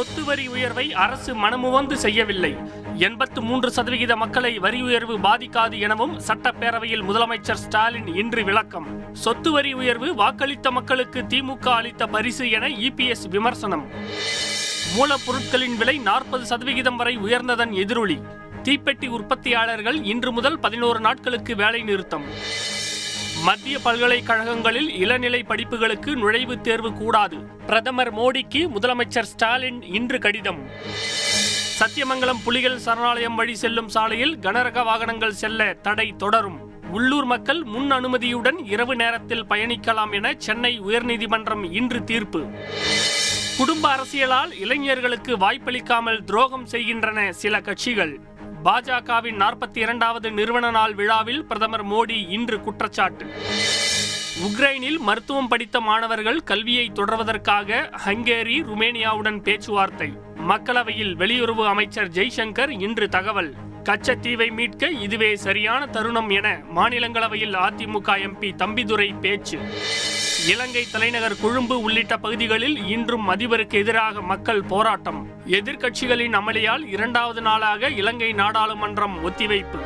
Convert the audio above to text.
சொத்து வரி உயர்வை அரசு மனமுவந்து செய்யவில்லை. எண்பத்து மூன்று சதவிகித மக்களை வரி உயர்வு பாதிக்காது எனவும் சட்டப்பேரவையில் முதலமைச்சர் ஸ்டாலின் இன்று விளக்கம். சொத்து வரி உயர்வு வாக்களித்த மக்களுக்கு திமுக அளித்த பரிசு என இபிஎஸ் விமர்சனம். மூலப்பொருட்களின் விலை நாற்பது சதவிகிதம் வரை உயர்ந்ததன் எதிரொலி. தீப்பெட்டி உற்பத்தியாளர்கள் இன்று முதல் பதினோரு நாட்களுக்கு வேலை நிறுத்தம் மத்திய பல்கலைக்கழகங்களில் இளநிலை படிப்புகளுக்கு நுழைவுத் தேர்வு கூடாது. பிரதமர் மோடிக்கு முதலமைச்சர் ஸ்டாலின் இன்று கடிதம். சத்தியமங்கலம் புலிகள் சரணாலயம் வழி செல்லும் சாலையில் கனரக வாகனங்கள் செல்ல தடை தொடரும். உள்ளூர் மக்கள் முன் அனுமதியுடன் இரவு நேரத்தில் பயணிக்கலாம் என சென்னை உயர்நீதிமன்றம் இன்று தீர்ப்பு. குடும்ப அரசியலால் இளைஞர்களுக்கு வாய்ப்பளிக்காமல் துரோகம் செய்கின்றன சில கட்சிகள். பாஜகவின் நாற்பத்தி இரண்டாவது நிறுவன நாள் விழாவில் பிரதமர் மோடி இன்று குற்றச்சாட்டு. உக்ரைனில் மருத்துவம் படித்த மாணவர்கள் கல்வியை தொடர்வதற்காக ஹங்கேரி ருமேனியாவுடன் பேச்சுவார்த்தை. மக்களவையில் வெளியுறவு அமைச்சர் ஜெய்சங்கர் இன்று தகவல். கச்சத்தீவை மீட்க இதுவே சரியான தருணம் என மாநிலங்களவையில் அதிமுக எம்பி தம்பிதுரை பேச்சு. இலங்கை தலைநகர் கொழும்பு உள்ளிட்ட பகுதிகளில் இன்றும் அதிபருக்கு எதிராக மக்கள் போராட்டம். எதிர்க்கட்சிகளின் அமளியால் இரண்டாவது நாளாக இலங்கை நாடாளுமன்றம் ஒத்திவைப்பு.